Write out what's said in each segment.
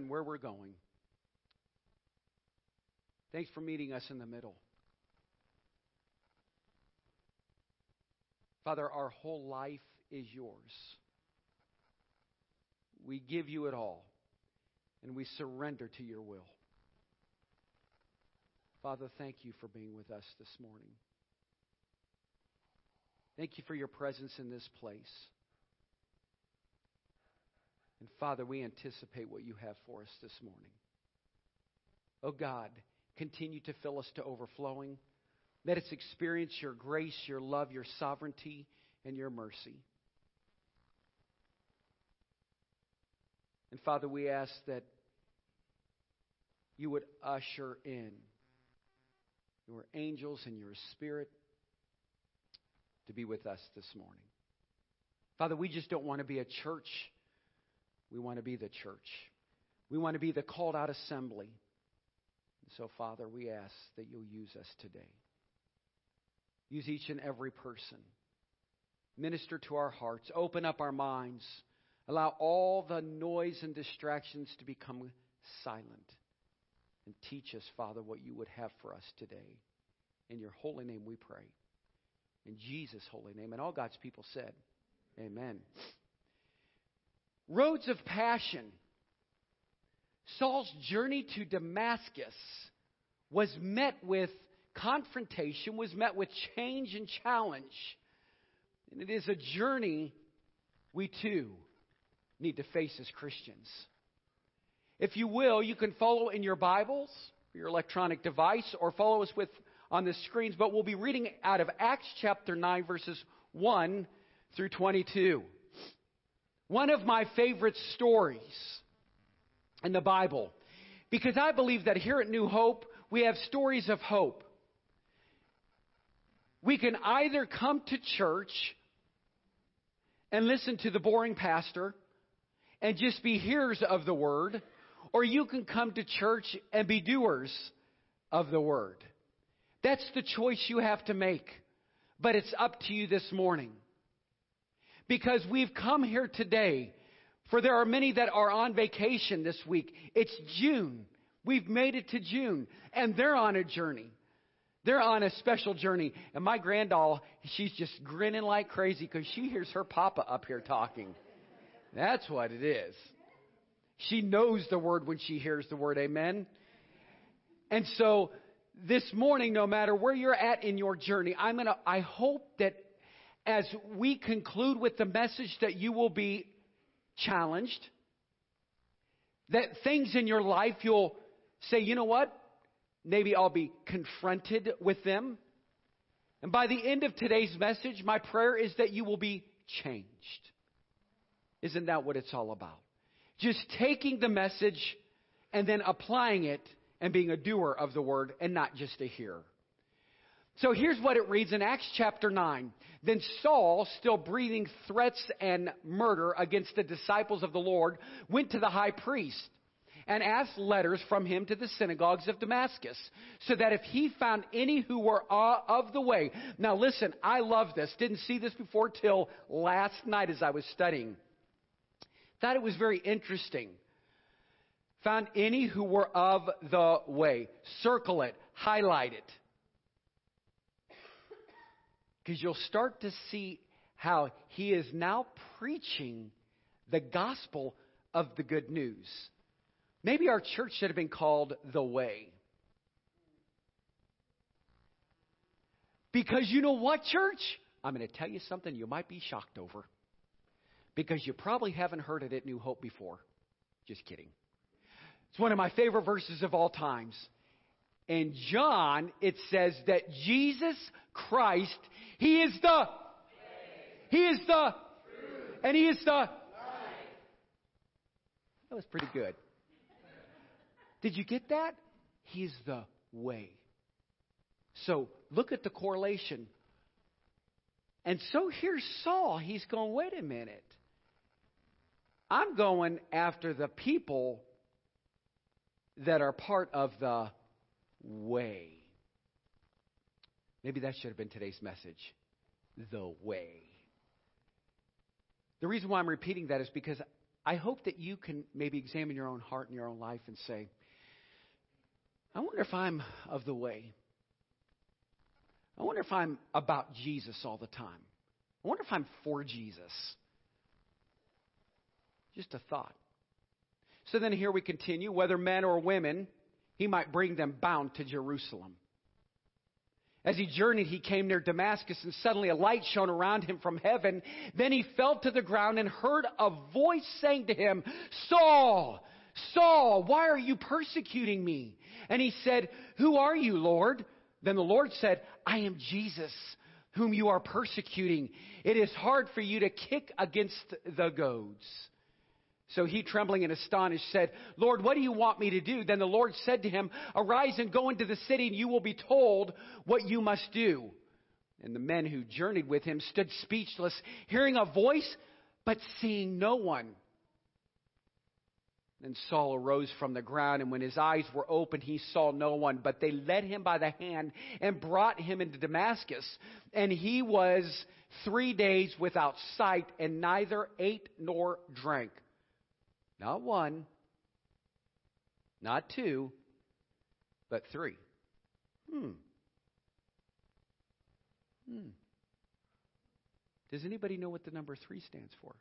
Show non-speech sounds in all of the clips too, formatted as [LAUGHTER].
and where we're going. Thanks for meeting us in the middle. Father, our whole life is yours. We give you it all, and we surrender to your will. Father, thank you for being with us this morning. Thank you for your presence in this place. And Father, we anticipate what you have for us this morning. Oh God, continue to fill us to overflowing. Let us experience your grace, your love, your sovereignty, and your mercy. And Father, we ask that you would usher in your angels and your spirit to be with us this morning. Father, we just don't want to be a church. We want to be the church. We want to be the called out assembly. So, Father, we ask that you'll use us today. Use each and every person. Minister to our hearts. Open up our minds. Allow all the noise and distractions to become silent. And teach us, Father, what you would have for us today. In your holy name we pray. In Jesus' holy name. And all God's people said, Amen. Roads of passion. Saul's journey to Damascus was met with confrontation, was met with change and challenge. And it is a journey we too need to face as Christians. If you will, you can follow in your Bibles, your electronic device, or follow us with on the screens, but we'll be reading out of Acts chapter 9, verses 1 through 22. One of my favorite stories in the Bible, because I believe that here at New Hope, we have stories of hope. We can either come to church and listen to the boring pastor and just be hearers of the word, or you can come to church and be doers of the word. That's the choice you have to make. But it's up to you this morning. Because we've come here today, for there are many that are on vacation this week. It's June. We've made it to June, and they're on a journey. They're on a special journey. And my granddoll, she's just grinning like crazy because she hears her papa up here talking. That's what it is. She knows the word when she hears the word, amen? And so this morning, no matter where you're at in your journey, I'm gonna, I hope that as we conclude with the message that you will be challenged, that things in your life you'll say, you know what? Maybe I'll be confronted with them. And by the end of today's message, my prayer is that you will be changed. Isn't that what it's all about? Just taking the message and then applying it and being a doer of the word and not just a hearer. So here's what it reads in Acts chapter 9. Then Saul, still breathing threats and murder against the disciples of the Lord, went to the high priest and asked letters from him to the synagogues of Damascus, so that if he found any who were of the way. Now listen, I love this. Didn't see this before till last night as I was studying. Thought it was very interesting found any who were of the way. Circle it, highlight it. Because you'll start to see how he is now preaching the gospel of the good news. Maybe our church should have been called the way. Because you know what, church? I'm going to tell you something you might be shocked over. Because you probably haven't heard it at New Hope before. Just kidding. It's one of my favorite verses of all times. In John, it says that Jesus Christ, He is the, He is the, and He is the, that was pretty good. Did you get that? He's the way. So look at the correlation. And so here's Saul. He's going, wait a minute. I'm going after the people that are part of the way. Maybe that should have been today's message. The way. The reason why I'm repeating that is because I hope that you can maybe examine your own heart and your own life and say, I wonder if I'm of the way. I wonder if I'm about Jesus all the time. I wonder if I'm for Jesus. Just a thought. So then here we continue whether men or women, he might bring them bound to Jerusalem. As he journeyed, he came near Damascus, and suddenly a light shone around him from heaven. Then he fell to the ground and heard a voice saying to him, Saul, Saul, why are you persecuting me? And he said, Who are you, Lord? Then the Lord said, I am Jesus, whom you are persecuting. It is hard for you to kick against the goads. So he, trembling and astonished, said, Lord, what do you want me to do? Then the Lord said to him, Arise and go into the city, and you will be told what you must do. And the men who journeyed with him stood speechless, hearing a voice, but seeing no one. Then Saul arose from the ground, and when his eyes were opened, he saw no one. But they led him by the hand and brought him into Damascus. And he was three days without sight, and neither ate nor drank. Not one, not two, but three. Hmm. Hmm. Does anybody know what the number three stands for?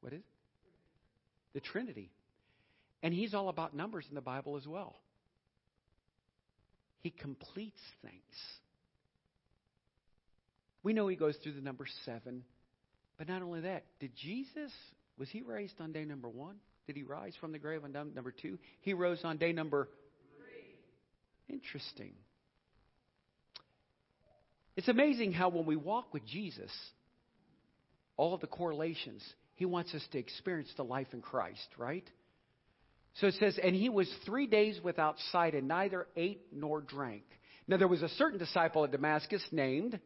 What is it? The Trinity. And he's all about numbers in the Bible as well. He completes things. We know he goes through the number seven, but not only that, did Jesus, was he raised on day number one? Did he rise from the grave on day number two? He rose on day number three. Interesting. It's amazing how when we walk with Jesus, all of the correlations, he wants us to experience the life in Christ, right? So it says, and he was three days without sight and neither ate nor drank. Now there was a certain disciple at Damascus named,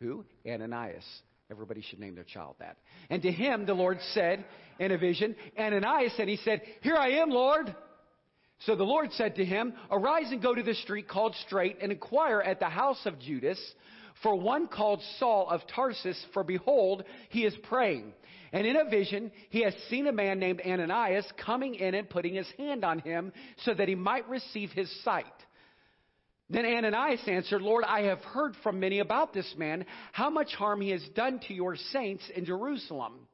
who? Ananias. Everybody should name their child that. And to him the Lord said in a vision, Ananias, and he said, Here I am, Lord. So the Lord said to him, Arise and go to the street called Straight and inquire at the house of Judas for one called Saul of Tarsus, for behold, he is praying. And in a vision, he has seen a man named Ananias coming in and putting his hand on him so that he might receive his sight. Then Ananias answered, Lord, I have heard from many about this man, how much harm he has done to your saints in Jerusalem.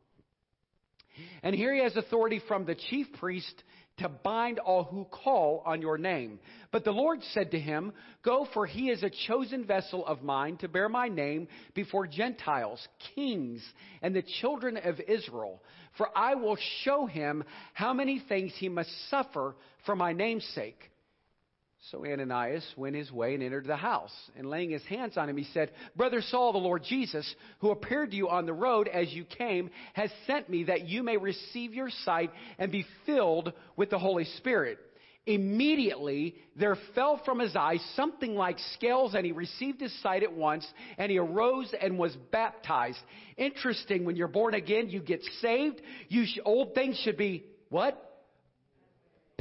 And here he has authority from the chief priest to bind all who call on your name. But the Lord said to him, Go, for he is a chosen vessel of mine to bear my name before Gentiles, kings, and the children of Israel. For I will show him how many things he must suffer for my name's sake. So Ananias went his way and entered the house. And laying his hands on him, he said, Brother Saul, the Lord Jesus, who appeared to you on the road as you came, has sent me that you may receive your sight and be filled with the Holy Spirit. Immediately there fell from his eyes something like scales, and he received his sight at once, and he arose and was baptized. Interesting, when you're born again, you get saved. You sh- old things should be what?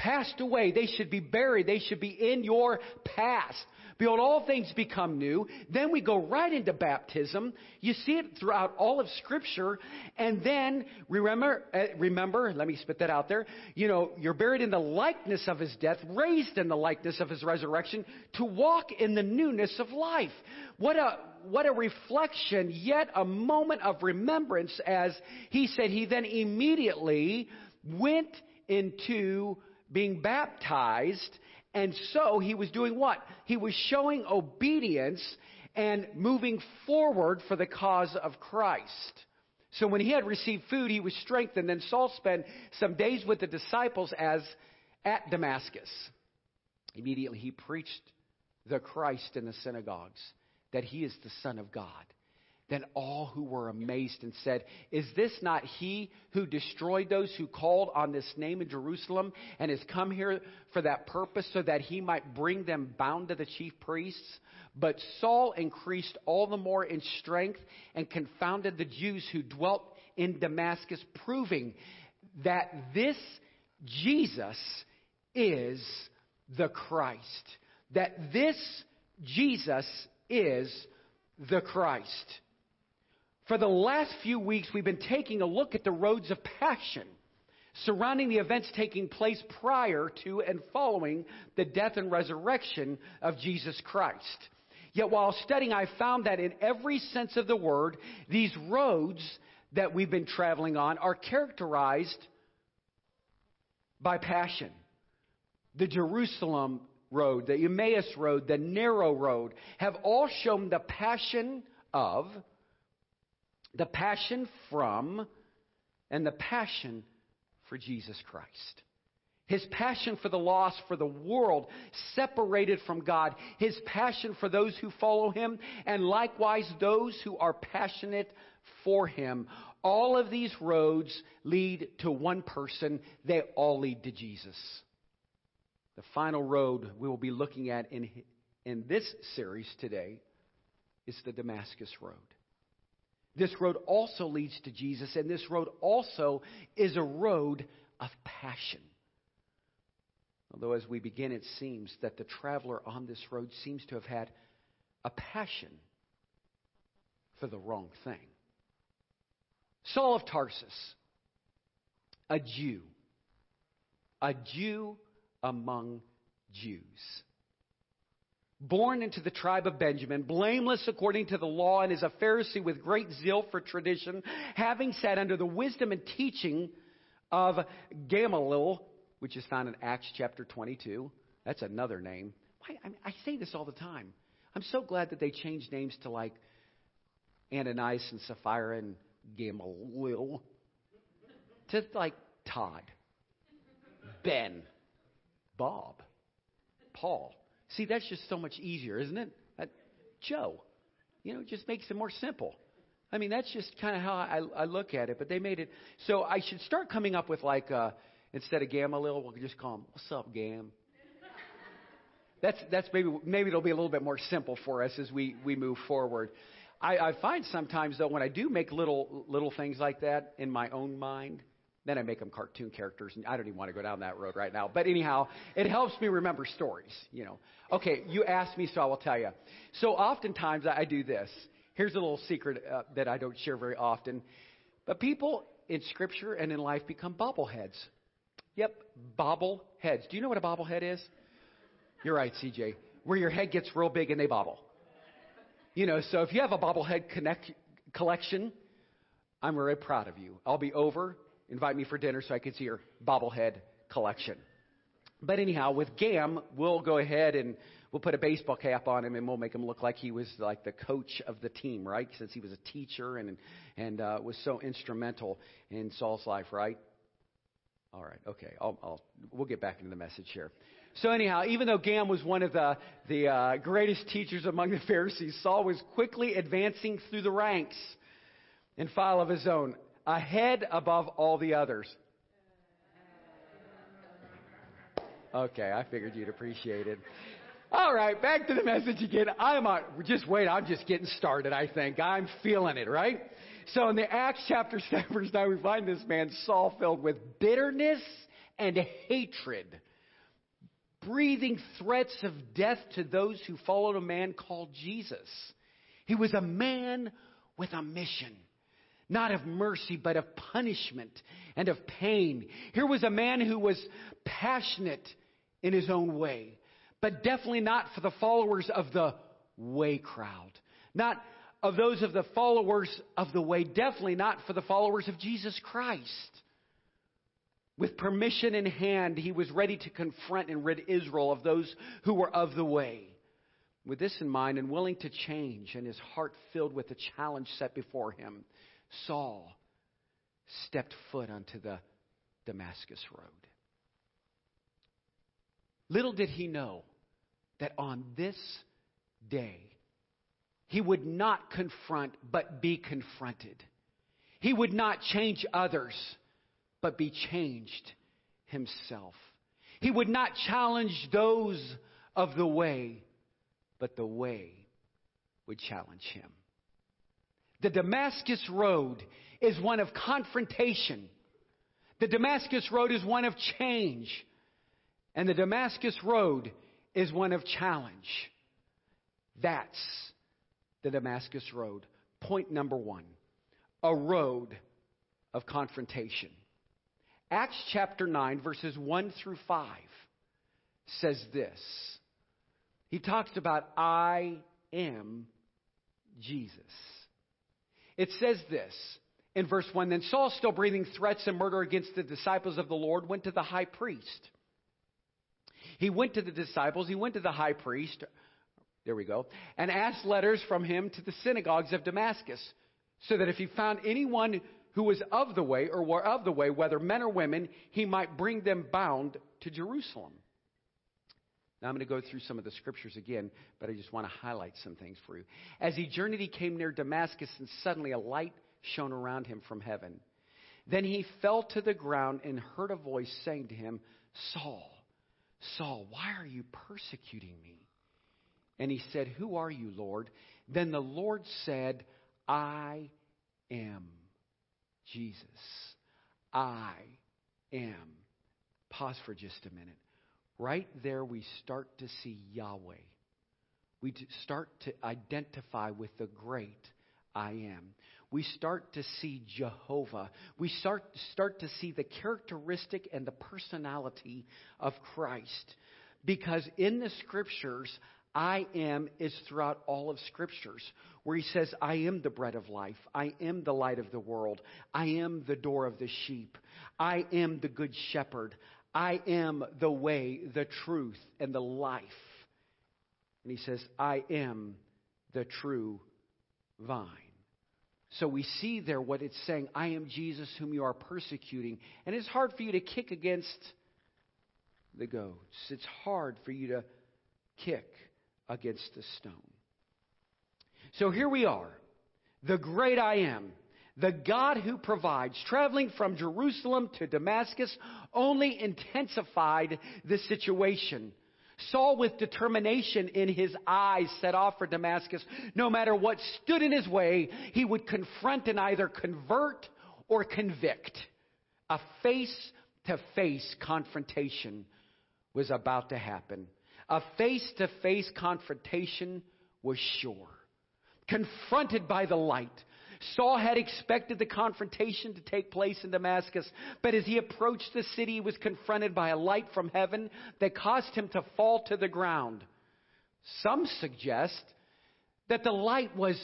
Passed away. They should be buried. They should be in your past. Behold, all things become new. Then we go right into baptism. You see it throughout all of Scripture. And then, remember, uh, remember, let me spit that out there. You know, you're buried in the likeness of his death, raised in the likeness of his resurrection, to walk in the newness of life. What a, what a reflection, yet a moment of remembrance as he said he then immediately went into being baptized. And so he was doing what? He was showing obedience and moving forward for the cause of Christ. So when he had received food, he was strengthened. Then Saul spent some days with the disciples as at Damascus. Immediately he preached the Christ in the synagogues, that he is the Son of God. Then all who were amazed and said, Is this not he who destroyed those who called on this name in Jerusalem and has come here for that purpose so that he might bring them bound to the chief priests? But Saul increased all the more in strength and confounded the Jews who dwelt in Damascus, proving that this Jesus is the Christ. That this Jesus is the Christ. For the last few weeks, we've been taking a look at the roads of passion surrounding the events taking place prior to and following the death and resurrection of Jesus Christ. Yet while studying, I found that in every sense of the word, these roads that we've been traveling on are characterized by passion. The Jerusalem road, the Emmaus road, the narrow road have all shown the passion of, the passion from, and the passion for Jesus Christ. His passion for the lost, for the world separated from God. His passion for those who follow him, and likewise those who are passionate for him. All of these roads lead to one person. They all lead to Jesus. The final road we will be looking at in, in this series today is the Damascus Road. This road also leads to Jesus, and this road also is a road of passion. Although, as we begin, it seems that the traveler on this road seems to have had a passion for the wrong thing. Saul of Tarsus, a Jew, a Jew among Jews. Born into the tribe of Benjamin, blameless according to the law, and is a Pharisee with great zeal for tradition, having sat under the wisdom and teaching of Gamaliel, which is found in Acts chapter 22. That's another name. I, I say this all the time. I'm so glad that they changed names to like Ananias and Sapphira and Gamaliel to like Todd, Ben, Bob, Paul. See, that's just so much easier, isn't it? That, Joe. You know, just makes it more simple. I mean, that's just kind of how I, I look at it. But they made it so I should start coming up with like uh, instead of Gamaliel, we'll just call him "What's up, Gam." [LAUGHS] That's that's maybe maybe it'll be a little bit more simple for us as we we move forward. I, I find sometimes though when I do make little little things like that in my own mind, then I make them cartoon characters, and I don't even want to go down that road right now. But anyhow, it helps me remember stories. You know. Okay, you asked me, so I will tell you. So oftentimes I do this. Here's a little secret uh, that I don't share very often. But people in Scripture and in life become bobbleheads. Yep, bobbleheads. Do you know what a bobblehead is? You're right, CJ. Where your head gets real big and they bobble. You know, so if you have a bobblehead connect, collection, I'm very proud of you. I'll be over. Invite me for dinner so I could see your bobblehead collection. But anyhow, with Gam, we'll go ahead and we'll put a baseball cap on him and we'll make him look like he was like the coach of the team, right? Since he was a teacher and and uh, was so instrumental in Saul's life, right? All right, okay. I'll, I'll we'll get back into the message here. So anyhow, even though Gam was one of the, the uh, greatest teachers among the Pharisees, Saul was quickly advancing through the ranks in file of his own, ahead above all the others. Okay, I figured you'd appreciate it. All right, back to the message again. I'm uh, just wait. I'm just getting started. I think I'm feeling it, right? So in the Acts chapter [LAUGHS] seven verse nine, we find this man Saul filled with bitterness and hatred breathing threats of death to those who followed a man called Jesus. He was a man with a mission, not of mercy, but of punishment and of pain. Here was a man who was passionate in his own way, but definitely not for the followers of the way crowd. Not of those of the followers of the way, definitely not for the followers of Jesus Christ. With permission in hand, he was ready to confront and rid Israel of those who were of the way. With this in mind and willing to change, and his heart filled with the challenge set before him, Saul stepped foot onto the Damascus road. Little did he know that on this day, he would not confront, but be confronted. He would not change others but be changed himself. He would not challenge those of the way, but the way would challenge him. The Damascus Road is one of confrontation. The Damascus Road is one of change. And the Damascus Road is one of challenge. That's the Damascus Road. Point number one a road of confrontation. Acts chapter 9, verses 1 through 5 says this. He talks about, I am Jesus. It says this in verse 1 Then Saul, still breathing threats and murder against the disciples of the Lord, went to the high priest. He went to the disciples, he went to the high priest, there we go, and asked letters from him to the synagogues of Damascus, so that if he found anyone who was of the way or were of the way, whether men or women, he might bring them bound to Jerusalem. Now I'm going to go through some of the scriptures again, but I just want to highlight some things for you. As he journeyed, he came near Damascus, and suddenly a light shone around him from heaven. Then he fell to the ground and heard a voice saying to him, Saul, Saul, why are you persecuting me? And he said, Who are you, Lord? Then the Lord said, I am Jesus. I am. Pause for just a minute. Right there, we start to see Yahweh. We start to identify with the great I am. We start to see Jehovah. We start, start to see the characteristic and the personality of Christ. Because in the scriptures, I am is throughout all of scriptures where he says, I am the bread of life. I am the light of the world. I am the door of the sheep. I am the good shepherd. I am the way, the truth, and the life. And he says, I am the true vine. So we see there what it's saying I am Jesus whom you are persecuting. And it's hard for you to kick against the goats, it's hard for you to kick against the stone. So here we are, the great I am, the God who provides, traveling from Jerusalem to Damascus, only intensified the situation. Saul, with determination in his eyes, set off for Damascus. No matter what stood in his way, he would confront and either convert or convict. A face to face confrontation was about to happen. A face to face confrontation was sure. Confronted by the light, Saul had expected the confrontation to take place in Damascus, but as he approached the city, he was confronted by a light from heaven that caused him to fall to the ground. Some suggest that the light was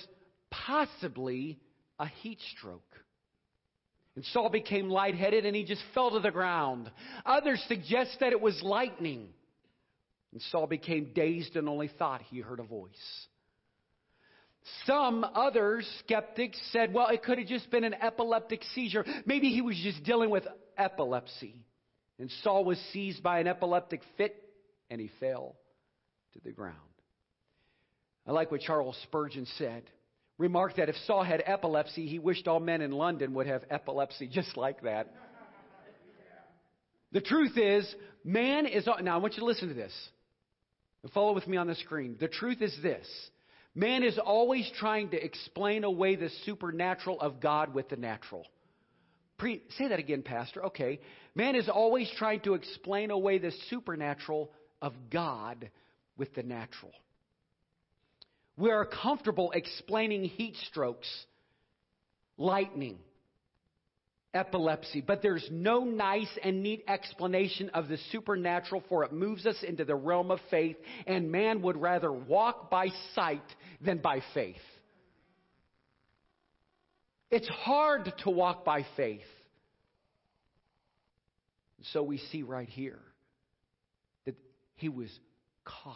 possibly a heat stroke. And Saul became lightheaded and he just fell to the ground. Others suggest that it was lightning. And Saul became dazed and only thought he heard a voice. Some other skeptics said, well, it could have just been an epileptic seizure. Maybe he was just dealing with epilepsy. And Saul was seized by an epileptic fit and he fell to the ground. I like what Charles Spurgeon said. Remarked that if Saul had epilepsy, he wished all men in London would have epilepsy [LAUGHS] just like that. The truth is, man is. Now, I want you to listen to this. Follow with me on the screen. The truth is this Man is always trying to explain away the supernatural of God with the natural. Pre- say that again, Pastor. Okay. Man is always trying to explain away the supernatural of God with the natural. We are comfortable explaining heat strokes, lightning, epilepsy, but there's no nice and neat explanation of the supernatural, for it moves us into the realm of faith, and man would rather walk by sight than by faith. It's hard to walk by faith. So we see right here that he was caught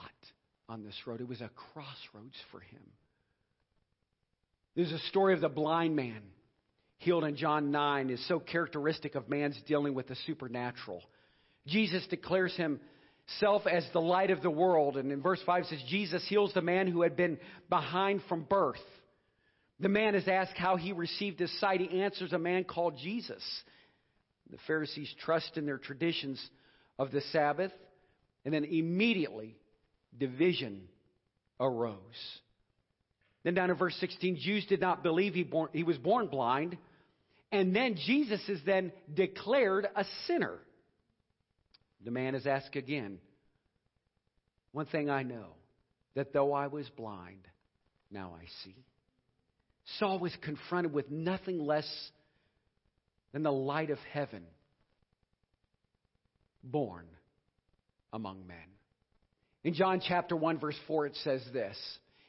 on this road. It was a crossroads for him. There's a story of the blind man healed in John 9 is so characteristic of man's dealing with the supernatural. Jesus declares himself as the light of the world. And in verse 5 says, Jesus heals the man who had been behind from birth. The man is asked how he received his sight. He answers, a man called Jesus. The Pharisees trust in their traditions of the Sabbath. And then immediately, division arose. Then down in verse 16, Jews did not believe he, born, he was born blind. And then Jesus is then declared a sinner. The man is asked again, One thing I know, that though I was blind, now I see. Saul was confronted with nothing less than the light of heaven born among men. In John chapter 1, verse 4, it says this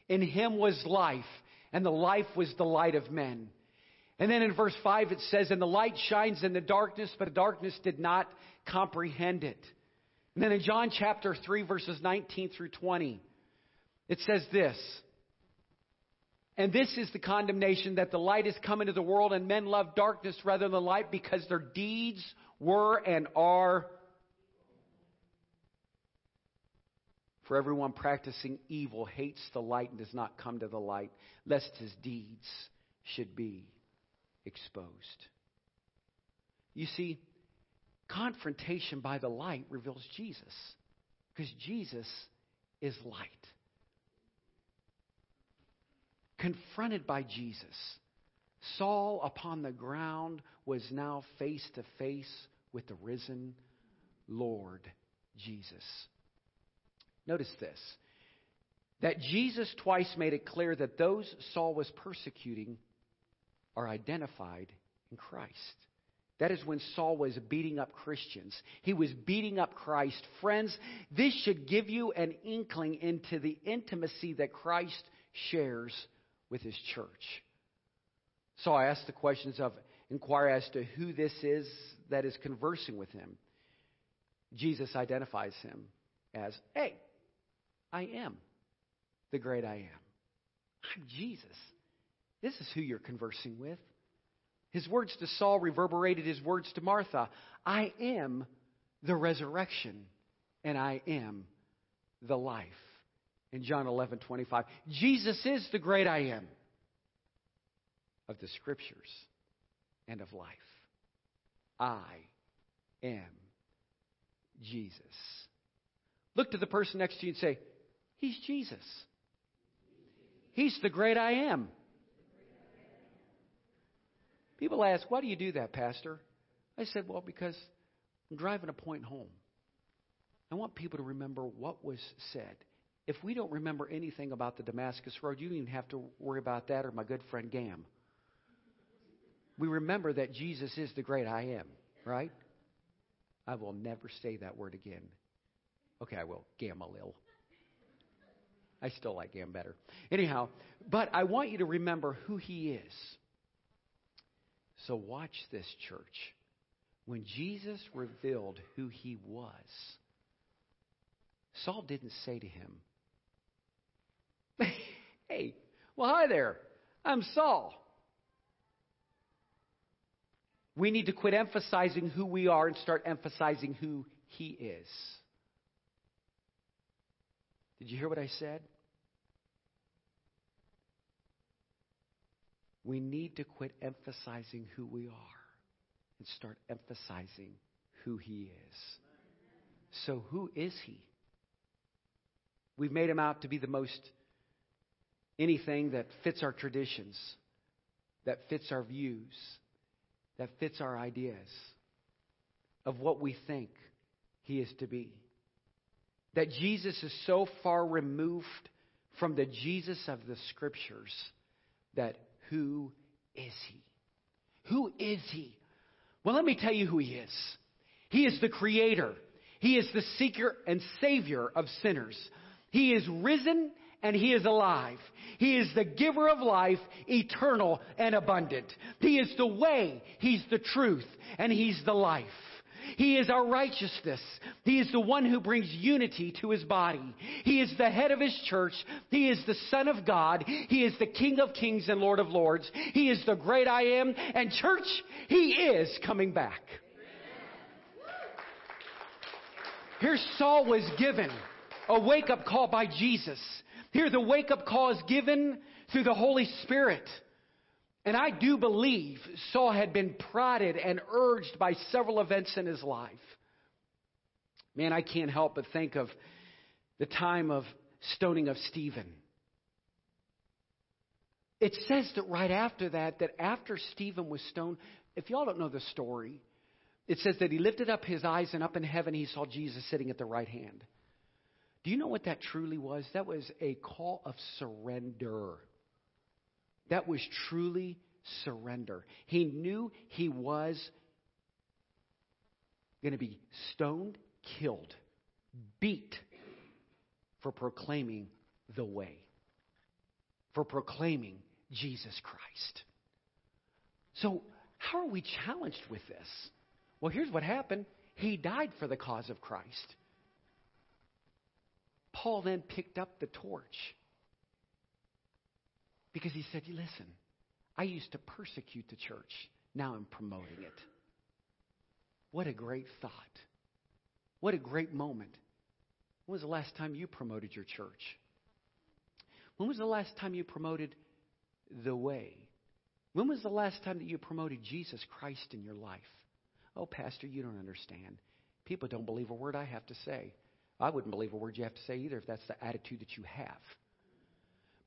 In him was life, and the life was the light of men. And then in verse 5, it says, And the light shines in the darkness, but the darkness did not comprehend it. And then in John chapter 3, verses 19 through 20, it says this And this is the condemnation that the light has come into the world, and men love darkness rather than light because their deeds were and are. For everyone practicing evil hates the light and does not come to the light, lest his deeds should be exposed. You see, confrontation by the light reveals Jesus, because Jesus is light. Confronted by Jesus, Saul upon the ground was now face to face with the risen Lord Jesus. Notice this that Jesus twice made it clear that those Saul was persecuting are identified in Christ. That is when Saul was beating up Christians. He was beating up Christ. Friends, this should give you an inkling into the intimacy that Christ shares with his church. So I ask the questions of inquire as to who this is that is conversing with him. Jesus identifies him as, hey, I am the great I am. I'm Jesus. This is who you're conversing with. His words to Saul reverberated his words to Martha I am the resurrection, and I am the life. In John 11 25, Jesus is the great I am of the scriptures and of life. I am Jesus. Look to the person next to you and say, He's Jesus. He's the great I am. People ask, why do you do that, Pastor? I said, well, because I'm driving a point home. I want people to remember what was said. If we don't remember anything about the Damascus Road, you don't even have to worry about that or my good friend Gam. We remember that Jesus is the great I am, right? I will never say that word again. Okay, I will. Gamaliel. I still like him better. Anyhow, but I want you to remember who he is. So watch this, church. When Jesus revealed who he was, Saul didn't say to him, [LAUGHS] Hey, well, hi there. I'm Saul. We need to quit emphasizing who we are and start emphasizing who he is. Did you hear what I said? We need to quit emphasizing who we are and start emphasizing who He is. So, who is He? We've made Him out to be the most anything that fits our traditions, that fits our views, that fits our ideas of what we think He is to be. That Jesus is so far removed from the Jesus of the Scriptures that who is he? Who is he? Well, let me tell you who he is. He is the creator. He is the seeker and savior of sinners. He is risen and he is alive. He is the giver of life, eternal and abundant. He is the way, he's the truth, and he's the life. He is our righteousness. He is the one who brings unity to his body. He is the head of his church. He is the Son of God. He is the King of kings and Lord of lords. He is the great I am. And church, he is coming back. Here Saul was given a wake up call by Jesus. Here the wake up call is given through the Holy Spirit. And I do believe Saul had been prodded and urged by several events in his life. Man, I can't help but think of the time of stoning of Stephen. It says that right after that, that after Stephen was stoned, if y'all don't know the story, it says that he lifted up his eyes and up in heaven he saw Jesus sitting at the right hand. Do you know what that truly was? That was a call of surrender. That was truly surrender. He knew he was going to be stoned, killed, beat for proclaiming the way, for proclaiming Jesus Christ. So, how are we challenged with this? Well, here's what happened He died for the cause of Christ. Paul then picked up the torch because he said, Listen, I used to persecute the church. Now I'm promoting it. What a great thought. What a great moment. When was the last time you promoted your church? When was the last time you promoted the way? When was the last time that you promoted Jesus Christ in your life? Oh, Pastor, you don't understand. People don't believe a word I have to say. I wouldn't believe a word you have to say either if that's the attitude that you have.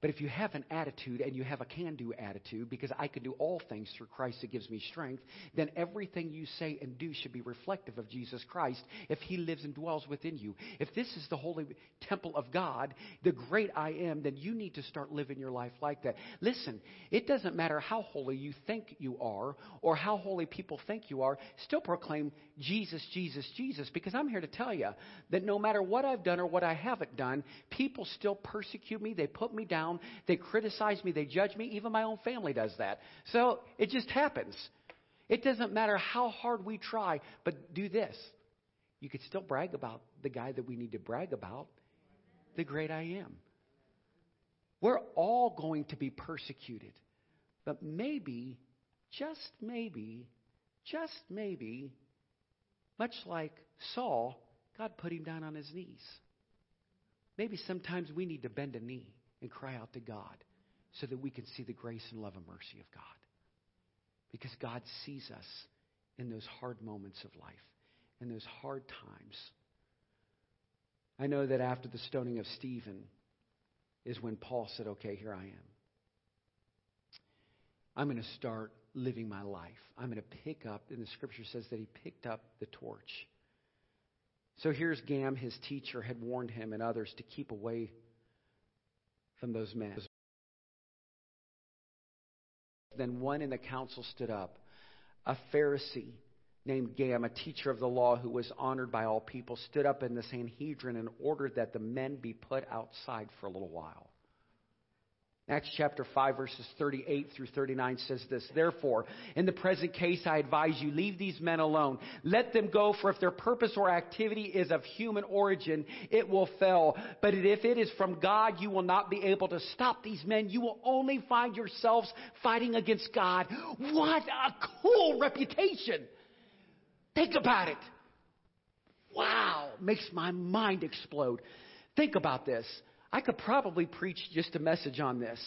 But if you have an attitude and you have a can do attitude, because I can do all things through Christ that gives me strength, then everything you say and do should be reflective of Jesus Christ if He lives and dwells within you. If this is the holy temple of God, the great I am, then you need to start living your life like that. Listen, it doesn't matter how holy you think you are or how holy people think you are, still proclaim Jesus, Jesus, Jesus, because I'm here to tell you that no matter what I've done or what I haven't done, people still persecute me, they put me down down. They criticize me. They judge me. Even my own family does that. So it just happens. It doesn't matter how hard we try, but do this. You could still brag about the guy that we need to brag about, the great I am. We're all going to be persecuted. But maybe, just maybe, just maybe, much like Saul, God put him down on his knees. Maybe sometimes we need to bend a knee and cry out to God so that we can see the grace and love and mercy of God. Because God sees us in those hard moments of life, in those hard times. I know that after the stoning of Stephen is when Paul said, Okay, here I am. I'm going to start living my life. I'm going to pick up, and the scripture says that he picked up the torch. So here's Gam, his teacher, had warned him and others to keep away from those men. Then one in the council stood up, a Pharisee named Gam, a teacher of the law who was honored by all people, stood up in the Sanhedrin and ordered that the men be put outside for a little while. Acts chapter 5, verses 38 through 39 says this Therefore, in the present case, I advise you, leave these men alone. Let them go, for if their purpose or activity is of human origin, it will fail. But if it is from God, you will not be able to stop these men. You will only find yourselves fighting against God. What a cool reputation! Think about it. Wow, makes my mind explode. Think about this. I could probably preach just a message on this.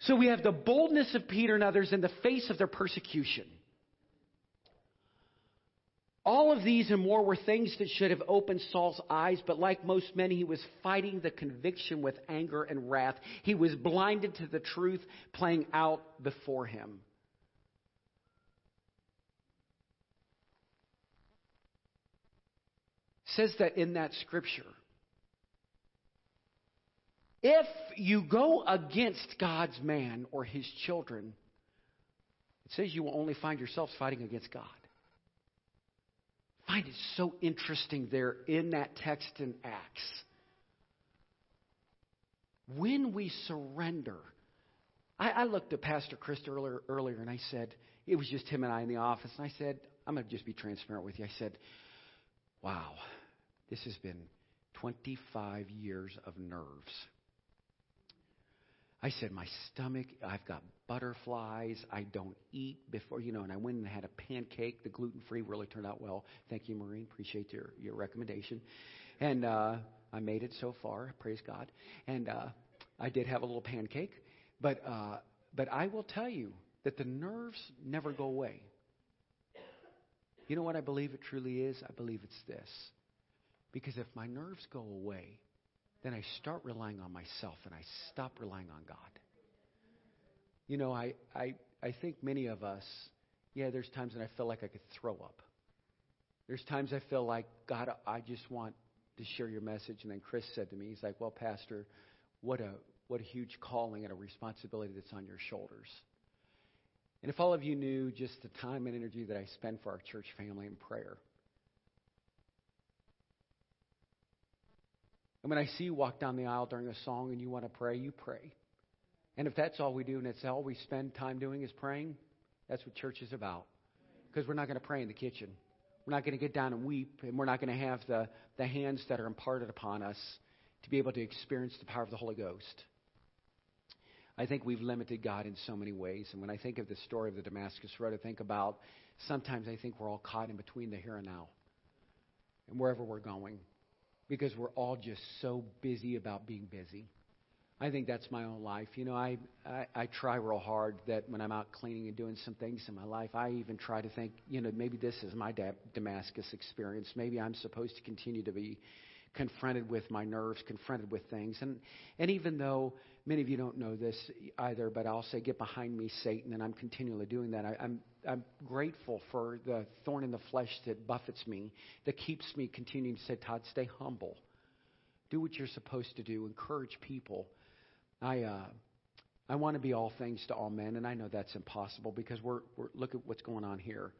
So we have the boldness of Peter and others in the face of their persecution. All of these and more were things that should have opened Saul's eyes, but like most men, he was fighting the conviction with anger and wrath. He was blinded to the truth playing out before him. says that in that scripture if you go against God's man or his children, it says you will only find yourselves fighting against God. I find it so interesting there in that text in Acts. When we surrender, I, I looked at Pastor Chris earlier, earlier and I said, it was just him and I in the office, and I said, I'm going to just be transparent with you. I said, wow, this has been 25 years of nerves. I said, My stomach, I've got butterflies. I don't eat before, you know, and I went and had a pancake. The gluten free really turned out well. Thank you, Maureen. Appreciate your, your recommendation. And uh, I made it so far. Praise God. And uh, I did have a little pancake. But, uh, but I will tell you that the nerves never go away. You know what I believe it truly is? I believe it's this. Because if my nerves go away, then I start relying on myself and I stop relying on God. You know, I, I, I think many of us, yeah, there's times when I feel like I could throw up. There's times I feel like, God, I just want to share your message. And then Chris said to me, he's like, well, Pastor, what a, what a huge calling and a responsibility that's on your shoulders. And if all of you knew just the time and energy that I spend for our church family in prayer, and when I see you walk down the aisle during a song and you want to pray, you pray. And if that's all we do and it's all we spend time doing is praying, that's what church is about. Because we're not going to pray in the kitchen. We're not going to get down and weep, and we're not going to have the, the hands that are imparted upon us to be able to experience the power of the Holy Ghost. I think we've limited God in so many ways. And when I think of the story of the Damascus Road, I think about sometimes I think we're all caught in between the here and now and wherever we're going because we're all just so busy about being busy. I think that's my own life. You know, I, I, I try real hard that when I'm out cleaning and doing some things in my life, I even try to think, you know, maybe this is my Damascus experience. Maybe I'm supposed to continue to be confronted with my nerves, confronted with things. And, and even though many of you don't know this either, but I'll say, get behind me, Satan, and I'm continually doing that. I, I'm, I'm grateful for the thorn in the flesh that buffets me, that keeps me continuing to say, Todd, stay humble. Do what you're supposed to do. Encourage people. I, uh, I want to be all things to all men, and I know that's impossible because we're, we're look at what's going on here.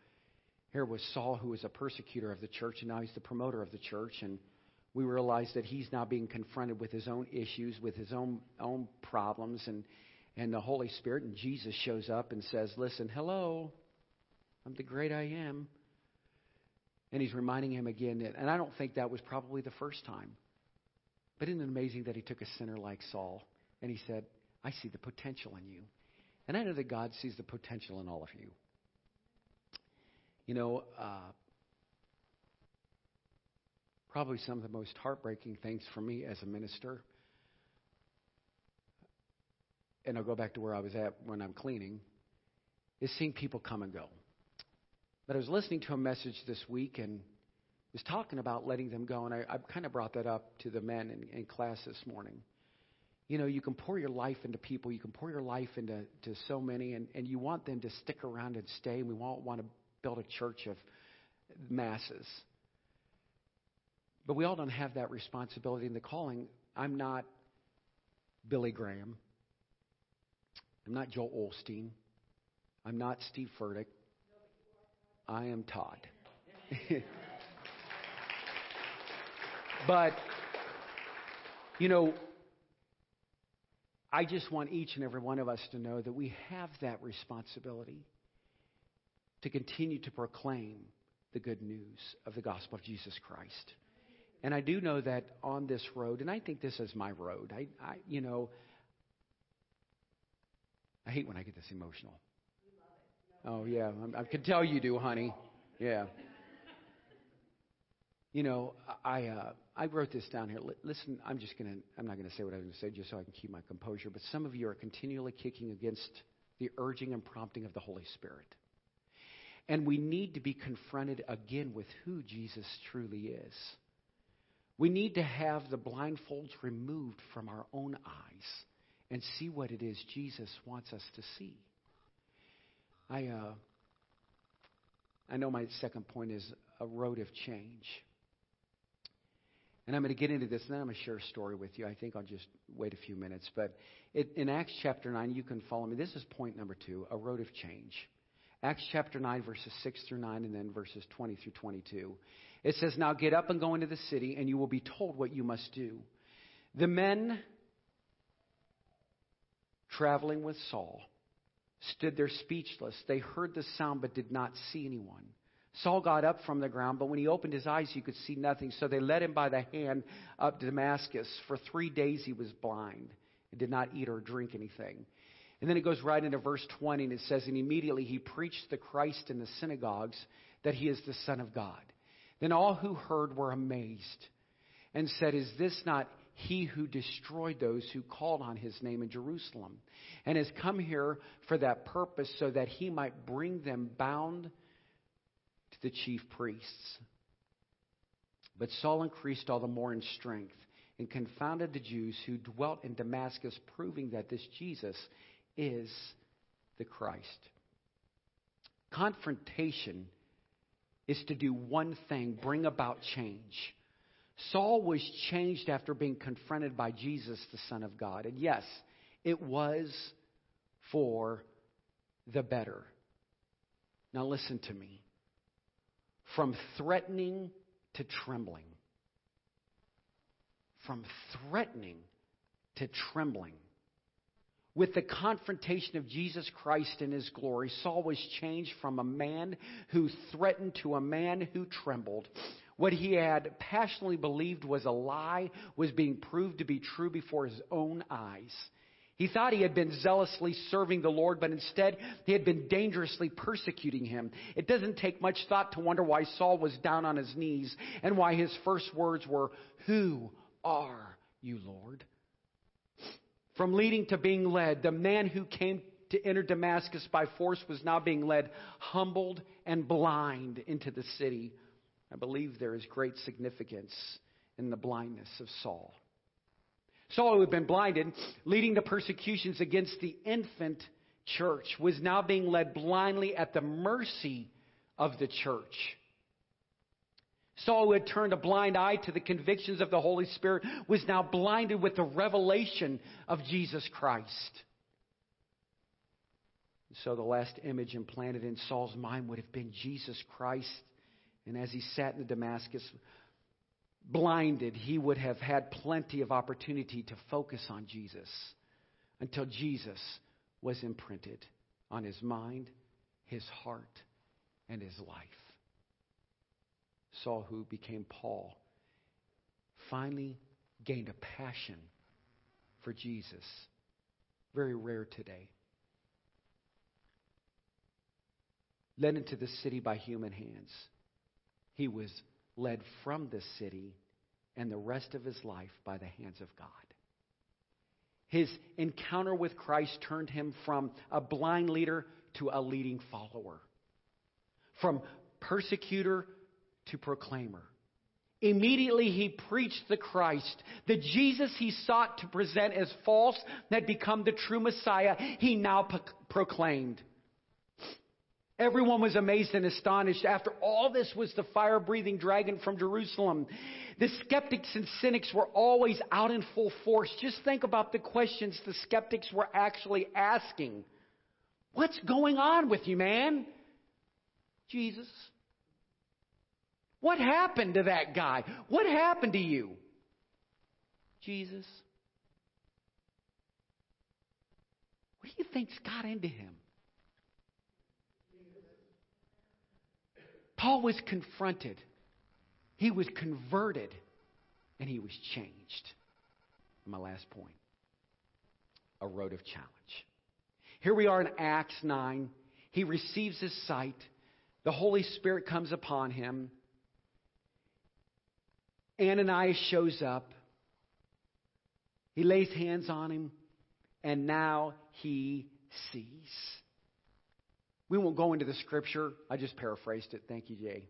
Here was Saul, who was a persecutor of the church, and now he's the promoter of the church, and we realize that he's now being confronted with his own issues, with his own own problems, and and the Holy Spirit and Jesus shows up and says, "Listen, hello, I'm the great I am." And he's reminding him again that, and I don't think that was probably the first time. But isn't it amazing that he took a sinner like Saul and he said, I see the potential in you. And I know that God sees the potential in all of you. You know, uh, probably some of the most heartbreaking things for me as a minister. And I'll go back to where I was at when I'm cleaning, is seeing people come and go. But I was listening to a message this week and was talking about letting them go, and I, I kind of brought that up to the men in, in class this morning. You know, you can pour your life into people, you can pour your life into to so many, and, and you want them to stick around and stay. And we won't want to build a church of masses. But we all don't have that responsibility and the calling. I'm not Billy Graham. I'm not Joel Osteen. I'm not Steve Furtick. I am Todd. [LAUGHS] but, you know, I just want each and every one of us to know that we have that responsibility to continue to proclaim the good news of the gospel of Jesus Christ. And I do know that on this road, and I think this is my road. I, I you know, I hate when I get this emotional. Oh yeah, I, I can tell you do, honey. Yeah. You know, I uh, I wrote this down here. Listen, I'm just gonna I'm not gonna say what I was gonna say just so I can keep my composure. But some of you are continually kicking against the urging and prompting of the Holy Spirit. And we need to be confronted again with who Jesus truly is. We need to have the blindfolds removed from our own eyes and see what it is Jesus wants us to see. I, uh, I know my second point is a road of change. And I'm going to get into this, and then I'm going to share a story with you. I think I'll just wait a few minutes. But it, in Acts chapter 9, you can follow me. This is point number two a road of change. Acts chapter 9, verses 6 through 9, and then verses 20 through 22. It says, Now get up and go into the city, and you will be told what you must do. The men traveling with Saul stood there speechless. They heard the sound but did not see anyone. Saul got up from the ground, but when he opened his eyes, he could see nothing. So they led him by the hand up to Damascus. For three days he was blind and did not eat or drink anything. And then it goes right into verse 20, and it says, And immediately he preached the Christ in the synagogues that he is the Son of God. Then all who heard were amazed and said, Is this not he who destroyed those who called on his name in Jerusalem and has come here for that purpose so that he might bring them bound to the chief priests? But Saul increased all the more in strength and confounded the Jews who dwelt in Damascus, proving that this Jesus is the Christ. Confrontation is to do one thing bring about change. Saul was changed after being confronted by Jesus, the Son of God. And yes, it was for the better. Now, listen to me. From threatening to trembling. From threatening to trembling. With the confrontation of Jesus Christ in his glory, Saul was changed from a man who threatened to a man who trembled. What he had passionately believed was a lie was being proved to be true before his own eyes. He thought he had been zealously serving the Lord, but instead he had been dangerously persecuting him. It doesn't take much thought to wonder why Saul was down on his knees and why his first words were, Who are you, Lord? From leading to being led, the man who came to enter Damascus by force was now being led humbled and blind into the city. I believe there is great significance in the blindness of Saul. Saul, who had been blinded, leading to persecutions against the infant church, was now being led blindly at the mercy of the church. Saul, who had turned a blind eye to the convictions of the Holy Spirit, was now blinded with the revelation of Jesus Christ. So the last image implanted in Saul's mind would have been Jesus Christ. And as he sat in the Damascus blinded, he would have had plenty of opportunity to focus on Jesus until Jesus was imprinted on his mind, his heart, and his life. Saul, who became Paul, finally gained a passion for Jesus. Very rare today. Led into the city by human hands. He was led from the city and the rest of his life by the hands of God. His encounter with Christ turned him from a blind leader to a leading follower, from persecutor to proclaimer. Immediately he preached the Christ, the Jesus he sought to present as false, had become the true Messiah, he now pro- proclaimed. Everyone was amazed and astonished. After all this was the fire breathing dragon from Jerusalem. The skeptics and cynics were always out in full force. Just think about the questions the skeptics were actually asking. What's going on with you, man? Jesus. What happened to that guy? What happened to you? Jesus. What do you think's got into him? Paul was confronted, he was converted, and he was changed. My last point a road of challenge. Here we are in Acts 9. He receives his sight. The Holy Spirit comes upon him. Ananias shows up. He lays hands on him, and now he sees. We won't go into the scripture. I just paraphrased it. Thank you, Jay.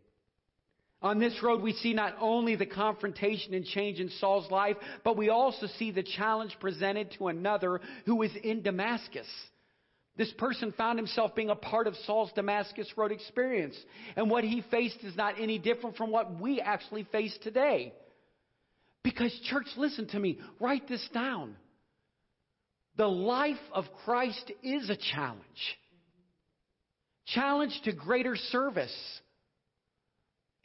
On this road, we see not only the confrontation and change in Saul's life, but we also see the challenge presented to another who is in Damascus. This person found himself being a part of Saul's Damascus Road experience. And what he faced is not any different from what we actually face today. Because, church, listen to me. Write this down. The life of Christ is a challenge challenge to greater service.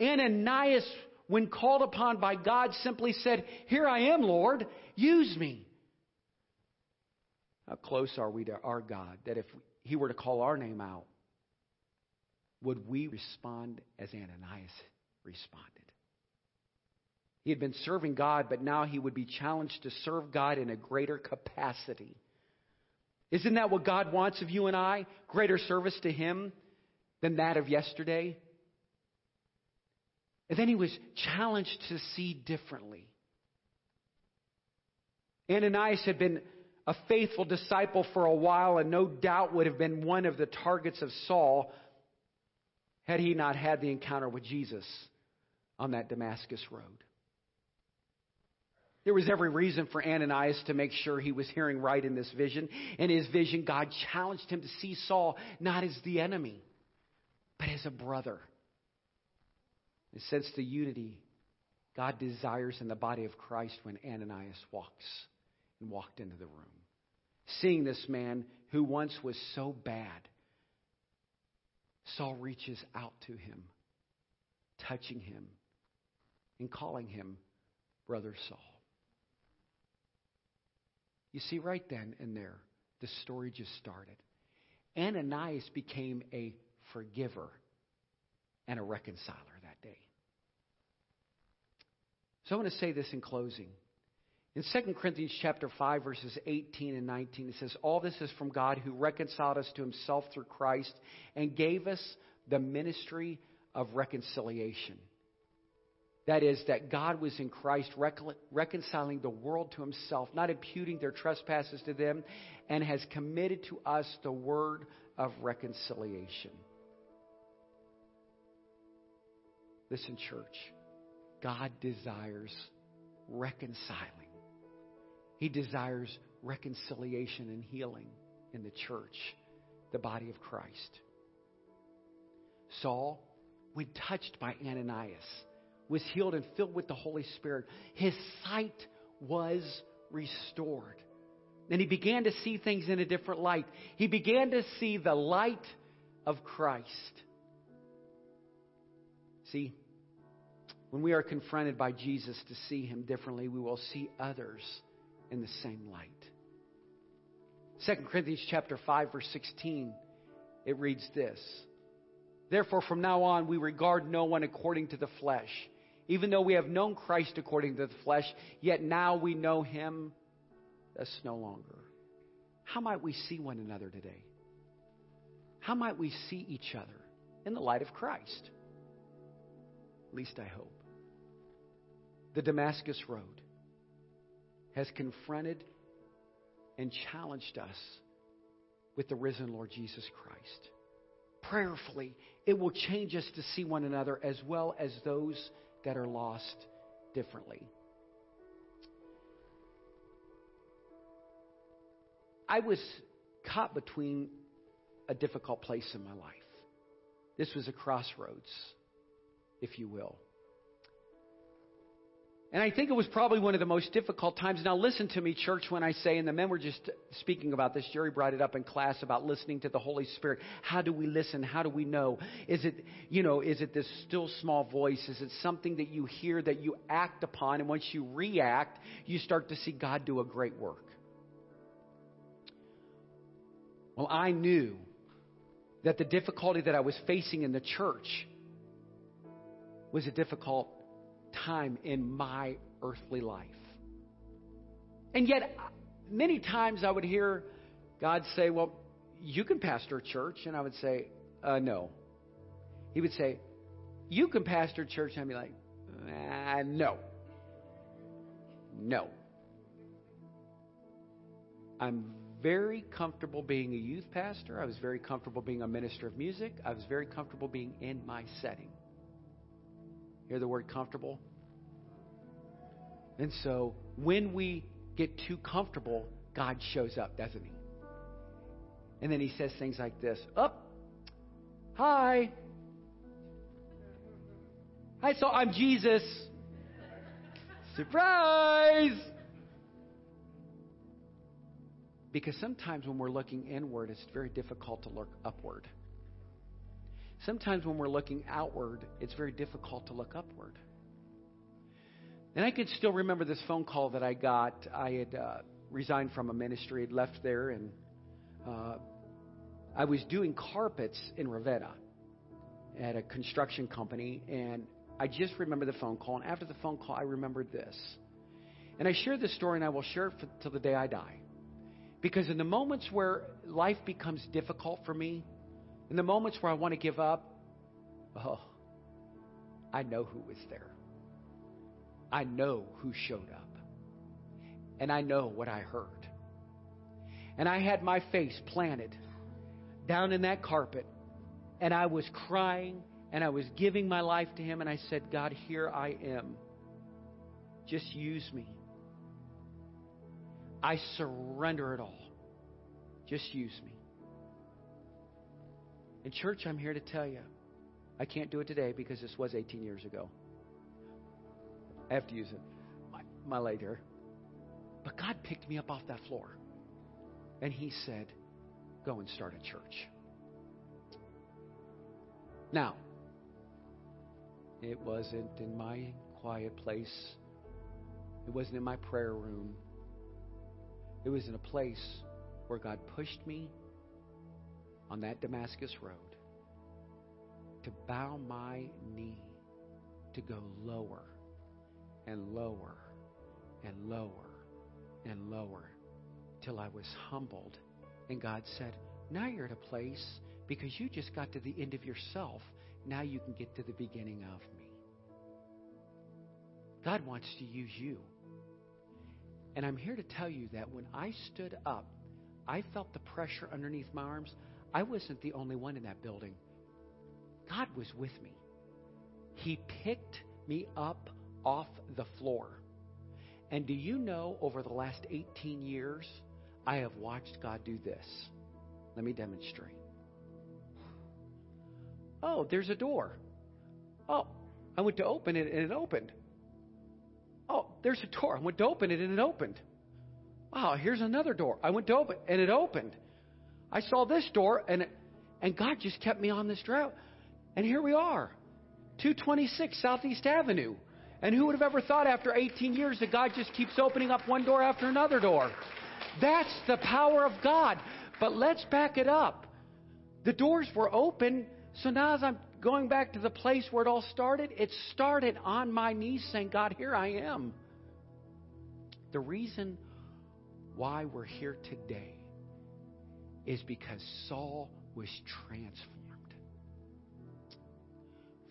Ananias, when called upon by God, simply said, Here I am, Lord, use me. How close are we to our God that if he were to call our name out, would we respond as Ananias responded? He had been serving God, but now he would be challenged to serve God in a greater capacity. Isn't that what God wants of you and I? Greater service to Him than that of yesterday? And then he was challenged to see differently. Ananias had been a faithful disciple for a while and no doubt would have been one of the targets of Saul had he not had the encounter with Jesus on that Damascus road. There was every reason for Ananias to make sure he was hearing right in this vision. In his vision, God challenged him to see Saul not as the enemy, but as a brother. And sense the unity God desires in the body of Christ when Ananias walks and walked into the room. Seeing this man who once was so bad, Saul reaches out to him, touching him, and calling him Brother Saul. You see, right then and there, the story just started. Ananias became a forgiver and a reconciler that day. So I want to say this in closing. In 2 Corinthians chapter 5 verses 18 and 19 it says all this is from God who reconciled us to himself through Christ and gave us the ministry of reconciliation. That is, that God was in Christ reconciling the world to himself, not imputing their trespasses to them, and has committed to us the word of reconciliation. Listen, church, God desires reconciling. He desires reconciliation and healing in the church, the body of Christ. Saul, when touched by Ananias, was healed and filled with the Holy Spirit. His sight was restored. And he began to see things in a different light. He began to see the light of Christ. See, when we are confronted by Jesus to see him differently, we will see others in the same light. 2 Corinthians chapter 5 verse 16 it reads this Therefore from now on we regard no one according to the flesh even though we have known Christ according to the flesh, yet now we know him thus no longer. How might we see one another today? How might we see each other in the light of Christ? At least I hope. The Damascus Road has confronted and challenged us with the risen Lord Jesus Christ. Prayerfully, it will change us to see one another as well as those that are lost differently. I was caught between a difficult place in my life. This was a crossroads, if you will. And I think it was probably one of the most difficult times. Now, listen to me, church, when I say, and the men were just speaking about this. Jerry brought it up in class about listening to the Holy Spirit. How do we listen? How do we know? Is it, you know, is it this still small voice? Is it something that you hear that you act upon? And once you react, you start to see God do a great work. Well, I knew that the difficulty that I was facing in the church was a difficult time in my earthly life. And yet, many times I would hear God say, Well, you can pastor a church. And I would say, uh, No. He would say, You can pastor a church. And I'd be like, uh, No. No. I'm very comfortable being a youth pastor. I was very comfortable being a minister of music. I was very comfortable being in my setting. Hear the word comfortable? And so when we get too comfortable, God shows up, doesn't he? And then he says things like this Up, oh, hi. Hi, so I'm Jesus. Surprise! Because sometimes when we're looking inward, it's very difficult to look upward. Sometimes when we're looking outward, it's very difficult to look upward. And I could still remember this phone call that I got. I had uh, resigned from a ministry, had left there, and uh, I was doing carpets in Ravenna at a construction company. And I just remember the phone call. And after the phone call, I remembered this. And I share this story, and I will share it till the day I die. Because in the moments where life becomes difficult for me, in the moments where I want to give up, oh, I know who was there. I know who showed up. And I know what I heard. And I had my face planted down in that carpet. And I was crying and I was giving my life to Him. And I said, God, here I am. Just use me. I surrender it all. Just use me. In church, I'm here to tell you, I can't do it today because this was 18 years ago. I have to use it. My, my later. But God picked me up off that floor. And He said, Go and start a church. Now, it wasn't in my quiet place, it wasn't in my prayer room. It was in a place where God pushed me on that Damascus road to bow my knee, to go lower and lower and lower and lower till I was humbled. And God said, Now you're at a place because you just got to the end of yourself. Now you can get to the beginning of me. God wants to use you. And I'm here to tell you that when I stood up, I felt the pressure underneath my arms. I wasn't the only one in that building. God was with me. He picked me up off the floor. And do you know, over the last 18 years, I have watched God do this. Let me demonstrate. Oh, there's a door. Oh, I went to open it and it opened. Oh, there's a door. I went to open it and it opened. Wow, here's another door. I went to open and it opened. I saw this door and and God just kept me on this route. And here we are. 226 Southeast Avenue. And who would have ever thought after 18 years that God just keeps opening up one door after another door? That's the power of God. But let's back it up. The doors were open, so now as I'm going back to the place where it all started, it started on my knees saying, God, here I am. The reason why we're here today is because Saul was transformed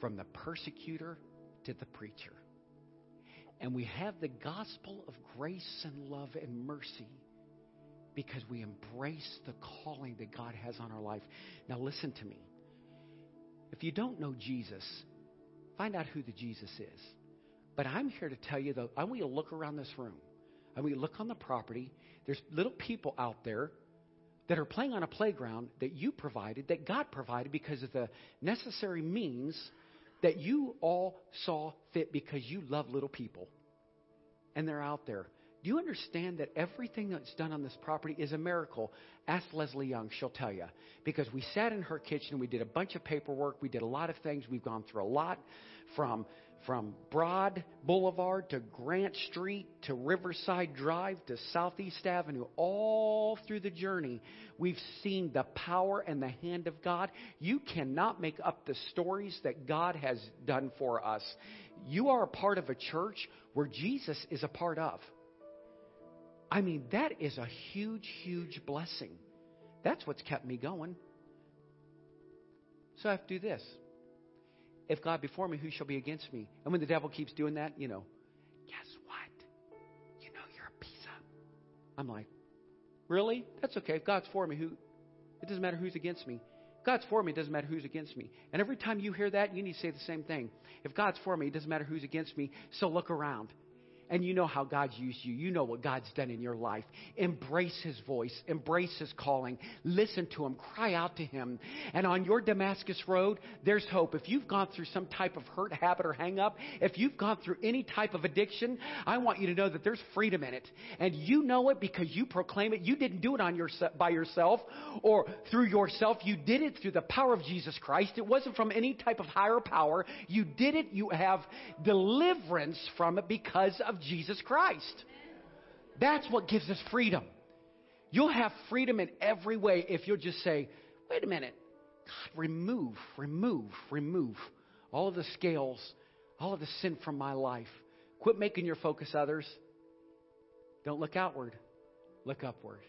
from the persecutor to the preacher. And we have the gospel of grace and love and mercy because we embrace the calling that God has on our life. Now, listen to me. If you don't know Jesus, find out who the Jesus is. But I'm here to tell you, though, I want you to look around this room. I want you to look on the property. There's little people out there that are playing on a playground that you provided, that God provided because of the necessary means that you all saw fit because you love little people. And they're out there. Do you understand that everything that's done on this property is a miracle? Ask Leslie Young, she'll tell you. Because we sat in her kitchen, we did a bunch of paperwork, we did a lot of things, we've gone through a lot from from Broad Boulevard to Grant Street to Riverside Drive to Southeast Avenue, all through the journey, we've seen the power and the hand of God. You cannot make up the stories that God has done for us. You are a part of a church where Jesus is a part of. I mean, that is a huge, huge blessing. That's what's kept me going. So I have to do this. If God before me, who shall be against me? And when the devil keeps doing that, you know, guess what? You know you're a piece of. I'm like, really? That's okay. If God's for me, who? It doesn't matter who's against me. God's for me, it doesn't matter who's against me. And every time you hear that, you need to say the same thing. If God's for me, it doesn't matter who's against me. So look around and you know how God's used you. You know what God's done in your life. Embrace His voice, embrace His calling, listen to Him, cry out to Him. And on your Damascus road, there's hope. If you've gone through some type of hurt, habit, or hang up, if you've gone through any type of addiction, I want you to know that there's freedom in it. And you know it because you proclaim it. You didn't do it on your, by yourself or through yourself. You did it through the power of Jesus Christ. It wasn't from any type of higher power. You did it. You have deliverance from it because Jesus Christ. That's what gives us freedom. You'll have freedom in every way if you'll just say, wait a minute, God, remove, remove, remove all of the scales, all of the sin from my life. Quit making your focus others. Don't look outward, look upward.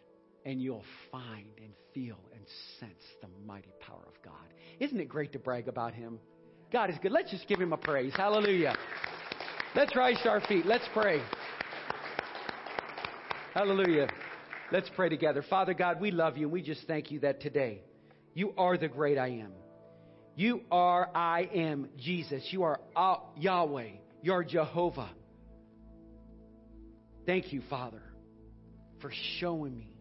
And you'll find and feel and sense the mighty power of God. Isn't it great to brag about Him? God is good. Let's just give Him a praise. Hallelujah. Let's rise to our feet. Let's pray. Hallelujah. Let's pray together. Father God, we love you and we just thank you that today you are the great I am. You are I am Jesus. You are uh, Yahweh. You are Jehovah. Thank you, Father, for showing me,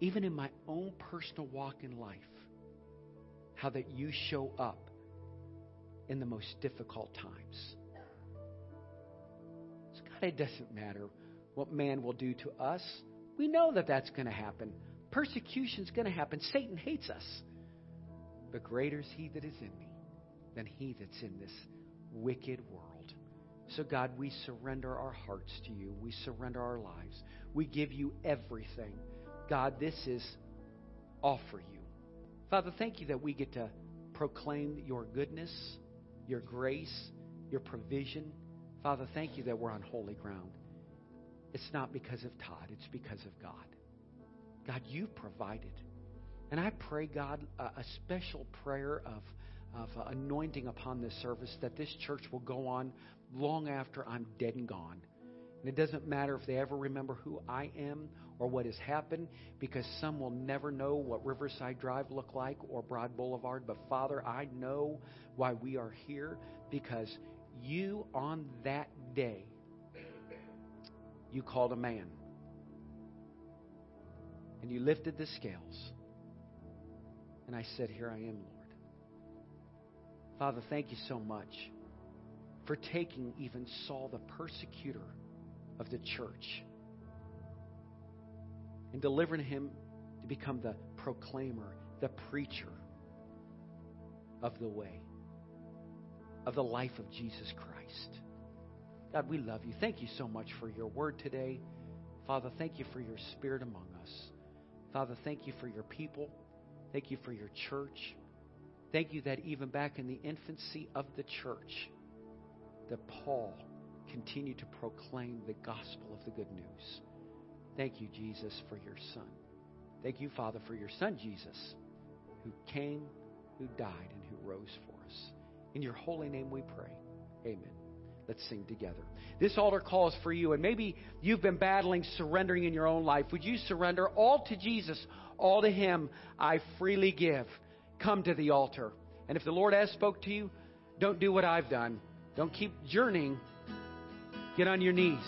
even in my own personal walk in life, how that you show up in the most difficult times. It doesn't matter what man will do to us. We know that that's going to happen. Persecution's going to happen. Satan hates us. But greater is he that is in me than he that's in this wicked world. So, God, we surrender our hearts to you. We surrender our lives. We give you everything. God, this is all for you. Father, thank you that we get to proclaim your goodness, your grace, your provision. Father, thank you that we're on holy ground. It's not because of Todd, it's because of God. God, you provided. And I pray, God, a, a special prayer of, of uh, anointing upon this service that this church will go on long after I'm dead and gone. And it doesn't matter if they ever remember who I am or what has happened, because some will never know what Riverside Drive looked like or Broad Boulevard. But Father, I know why we are here because you on that day, you called a man and you lifted the scales. And I said, Here I am, Lord. Father, thank you so much for taking even Saul, the persecutor of the church, and delivering him to become the proclaimer, the preacher of the way, of the life of Jesus Christ. God, we love you. Thank you so much for your word today. Father, thank you for your spirit among us. Father, thank you for your people. Thank you for your church. Thank you that even back in the infancy of the church, that Paul continued to proclaim the gospel of the good news. Thank you, Jesus, for your Son. Thank you, Father, for your Son, Jesus, who came, who died, and who rose for us. In your holy name we pray. Amen. Let's sing together. This altar call is for you, and maybe you've been battling surrendering in your own life. Would you surrender all to Jesus, all to Him? I freely give. Come to the altar. And if the Lord has spoke to you, don't do what I've done. Don't keep journeying. Get on your knees.